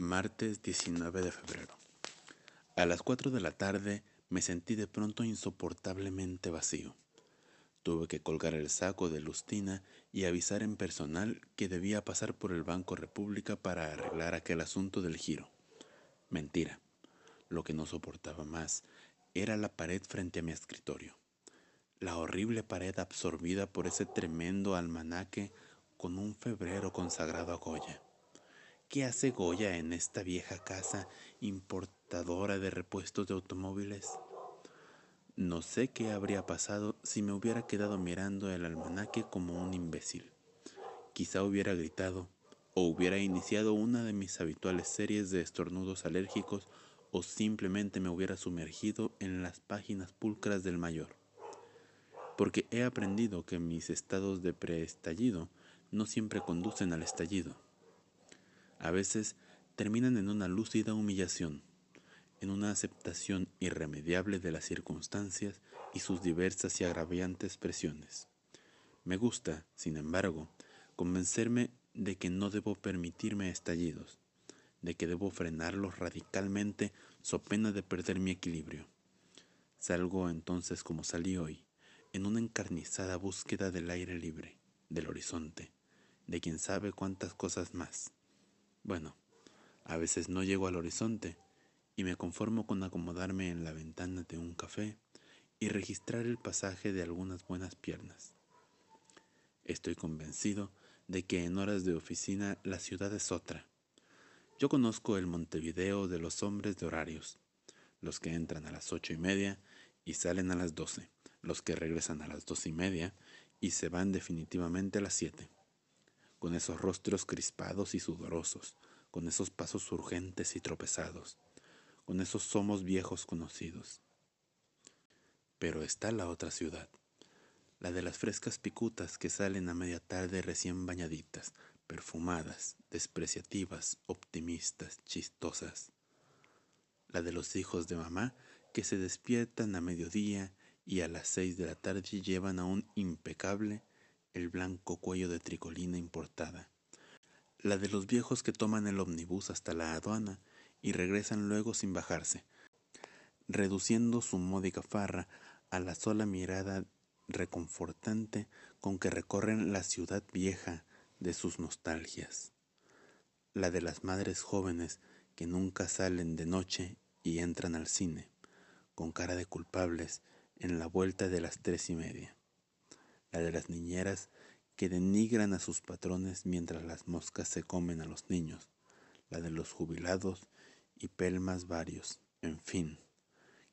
Martes 19 de febrero. A las 4 de la tarde me sentí de pronto insoportablemente vacío. Tuve que colgar el saco de Lustina y avisar en personal que debía pasar por el Banco República para arreglar aquel asunto del giro. Mentira. Lo que no soportaba más era la pared frente a mi escritorio. La horrible pared absorbida por ese tremendo almanaque con un febrero consagrado a Goya. ¿Qué hace Goya en esta vieja casa importadora de repuestos de automóviles? No sé qué habría pasado si me hubiera quedado mirando el almanaque como un imbécil. Quizá hubiera gritado o hubiera iniciado una de mis habituales series de estornudos alérgicos o simplemente me hubiera sumergido en las páginas pulcras del mayor. Porque he aprendido que mis estados de preestallido no siempre conducen al estallido a veces terminan en una lúcida humillación, en una aceptación irremediable de las circunstancias y sus diversas y agraviantes presiones. Me gusta, sin embargo, convencerme de que no debo permitirme estallidos, de que debo frenarlos radicalmente so pena de perder mi equilibrio. Salgo entonces como salí hoy, en una encarnizada búsqueda del aire libre, del horizonte, de quien sabe cuántas cosas más. Bueno, a veces no llego al horizonte y me conformo con acomodarme en la ventana de un café y registrar el pasaje de algunas buenas piernas. Estoy convencido de que en horas de oficina la ciudad es otra. Yo conozco el Montevideo de los hombres de horarios, los que entran a las ocho y media y salen a las doce, los que regresan a las dos y media y se van definitivamente a las siete con esos rostros crispados y sudorosos, con esos pasos urgentes y tropezados, con esos somos viejos conocidos. Pero está la otra ciudad, la de las frescas picutas que salen a media tarde recién bañaditas, perfumadas, despreciativas, optimistas, chistosas. La de los hijos de mamá que se despiertan a mediodía y a las seis de la tarde llevan a un impecable el blanco cuello de tricolina importada, la de los viejos que toman el omnibus hasta la aduana y regresan luego sin bajarse, reduciendo su módica farra a la sola mirada reconfortante con que recorren la ciudad vieja de sus nostalgias, la de las madres jóvenes que nunca salen de noche y entran al cine, con cara de culpables en la vuelta de las tres y media la de las niñeras que denigran a sus patrones mientras las moscas se comen a los niños, la de los jubilados y pelmas varios, en fin,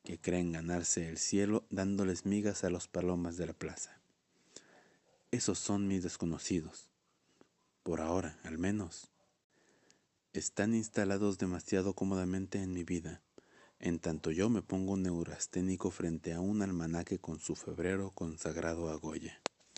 que creen ganarse el cielo dándoles migas a los palomas de la plaza. Esos son mis desconocidos, por ahora al menos. Están instalados demasiado cómodamente en mi vida, en tanto yo me pongo neurasténico frente a un almanaque con su febrero consagrado a Goya.